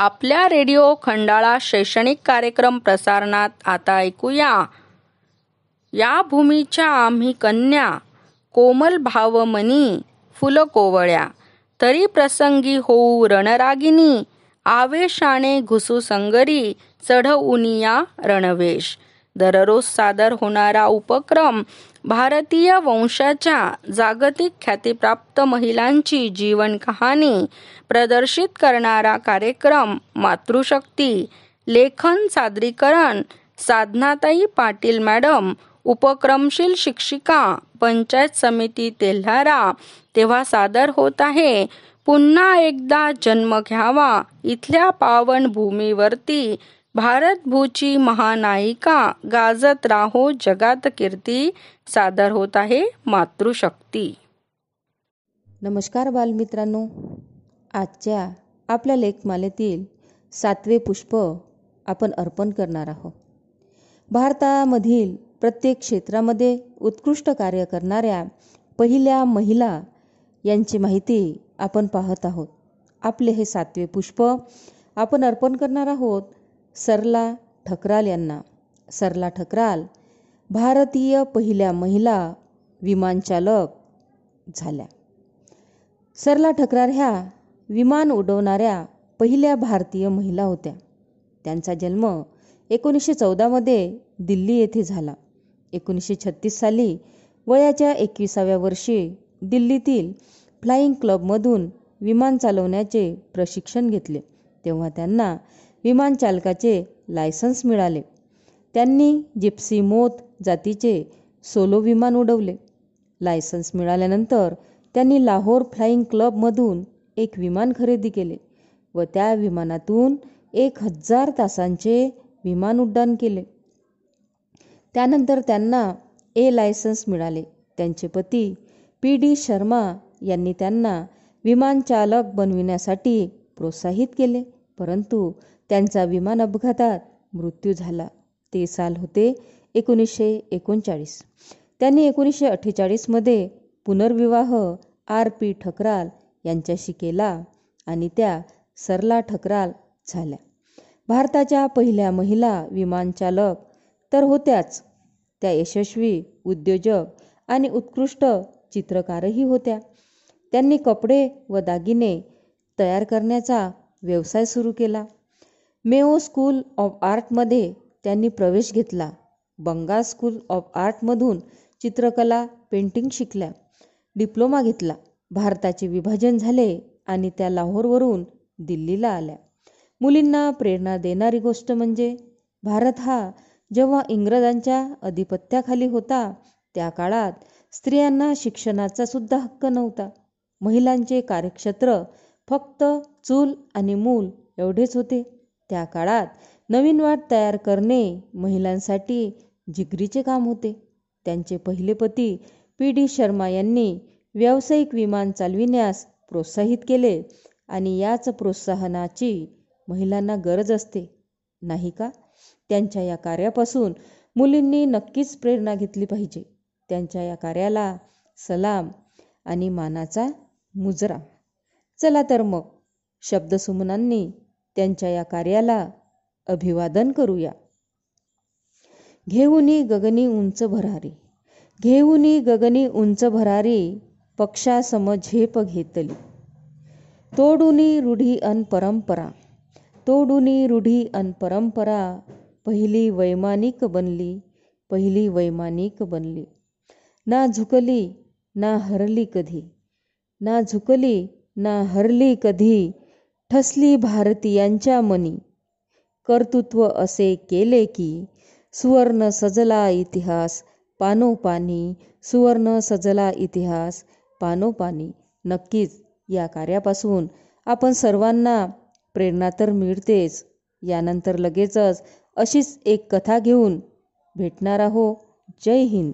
आपल्या रेडिओ खंडाळा शैक्षणिक कार्यक्रम प्रसारणात आता ऐकूया. या भूमीच्या आम्ही कन्या कोमल भावमनी फुल कोवळ्या तरी प्रसंगी होऊ रणरागिनी आवेशाने घुसू संगरी चढउनिया रणवेश. दररोज सादर होणारा उपक्रम भारतीय वंशाच्या जागतिक ख्यातीप्राप्त महिलांची जीवन कहाणी प्रदर्शित करणारा कार्यक्रम मातृशक्ती लेखन सादरीकरण साधनाताई पाटील मॅडम उपक्रमशील शिक्षिका पंचायत समिती तेल्हारा तेव्हा सादर होत आहे. पुन्हा एकदा जन्म घ्यावा. इथल्या पावन भूमीवरती भारतभूची महानायिका गाजत राहो जगात कीर्ती सादर होत आहे मातृशक्ती. नमस्कार बालमित्रांनो. आजच्या आपल्या लेखमालेतील सातवे पुष्प आपण अर्पण करणार आहोत. भारतामधील प्रत्येक क्षेत्रामध्ये उत्कृष्ट कार्य करणाऱ्या पहिल्या महिला यांची माहिती आपण पाहत आहोत. आपले हे सातवे पुष्प आपण अर्पण करणार आहोत सरला ठकराल यांना. सरला ठकराल भारतीय पहिल्या महिला विमानचालक झाल्या. सरला ठकरार ह्या विमान उडवणाऱ्या पहिल्या भारतीय महिला होत्या. त्यांचा जन्म एकोणीसशे चौदामध्ये दिल्ली येथे झाला. एकोणीसशे छत्तीस साली वयाच्या एकविसाव्या वर्षी दिल्लीतील फ्लाईंग क्लबमधून विमान चालवण्याचे प्रशिक्षण घेतले. तेव्हा त्यांना विमानचालकाचे लायसन्स मिळाले. त्यांनी जिप्सी मोत जातीचे सोलो विमान उडवले. लायसन्स मिळाल्यानंतर त्यांनी लाहोर फ्लाईंग क्लबमधून एक विमान खरेदी केले व त्या विमानातून एक हजार तासांचे विमान उड्डाण केले. त्यानंतर त्यांना ए लायसन्स मिळाले. त्यांचे पती पी डी शर्मा यांनी त्यांना विमानचालक बनविण्यासाठी प्रोत्साहित केले. परंतु त्यांचा विमान अपघातात मृत्यू झाला. ते साल होते एकोणीसशे एकोणचाळीस. त्यांनी एकोणीसशे अठ्ठेचाळीसमध्ये पुनर्विवाह आर पी ठकराल यांच्याशी केला आणि त्या सरला ठकराल झाल्या. भारताच्या पहिल्या महिला विमानचालक तर होत्याच. त्या यशस्वी उद्योजक आणि उत्कृष्ट चित्रकारही होत्या. त्यांनी कपडे व दागिने तयार करण्याचा व्यवसाय सुरू केला. मेओ स्कूल ऑफ आर्टमध्ये त्यांनी प्रवेश घेतला. बंगाल स्कूल ऑफ आर्टमधून चित्रकला पेंटिंग शिकल्या. डिप्लोमा घेतला. भारताचे विभाजन झाले आणि त्या लाहोरवरून दिल्लीला आल्या. मुलींना प्रेरणा देणारी गोष्ट म्हणजे भारत हा जेव्हा इंग्रजांच्या अधिपत्याखाली होता त्या काळात स्त्रियांना शिक्षणाचा सुद्धा हक्क नव्हता. महिलांचे कार्यक्षेत्र फक्त चूल आणि मूल एवढेच होते. त्या काळात नवीन वाट तयार करणे महिलांसाठी जिगरीचे काम होते. त्यांचे पहिले पती पी डी शर्मा यांनी व्यावसायिक विमान चालविण्यास प्रोत्साहित केले आणि याच प्रोत्साहनाची महिलांना गरज असते. नाही का? त्यांच्या या कार्यापासून मुलींनी नक्कीच प्रेरणा घेतली पाहिजे. त्यांच्या या कार्याला सलाम आणि मानाचा मुजरा. चला तर मग शब्दसुमनांनी त्यांच्या या कार्याला अभिवादन करूया. घेऊनी गगनी उंच भरारी. घेऊनी गगनी उंच भरारी पक्षासम झेप घेतली. तोडुनी रूढी अन परंपरा. तोडुनी रूढी अन परंपरा पहिली वैमानिक बनली पहिली वैमानिक बनली. ना झुकली ना हरली कधी. ना झुकली ना हरली कधी ठसली भारतीयांच्या मनी. कर्तृत्व असे केले की सुवर्ण सजला इतिहास पानोपानी सुवर्ण सजला इतिहास पानोपानी. नक्कीच या कार्यापासून आपण सर्वांना प्रेरणा तर मिळतेच. यानंतर लगेचच अशीच एक कथा घेऊन भेटणार आहो. जय हिंद.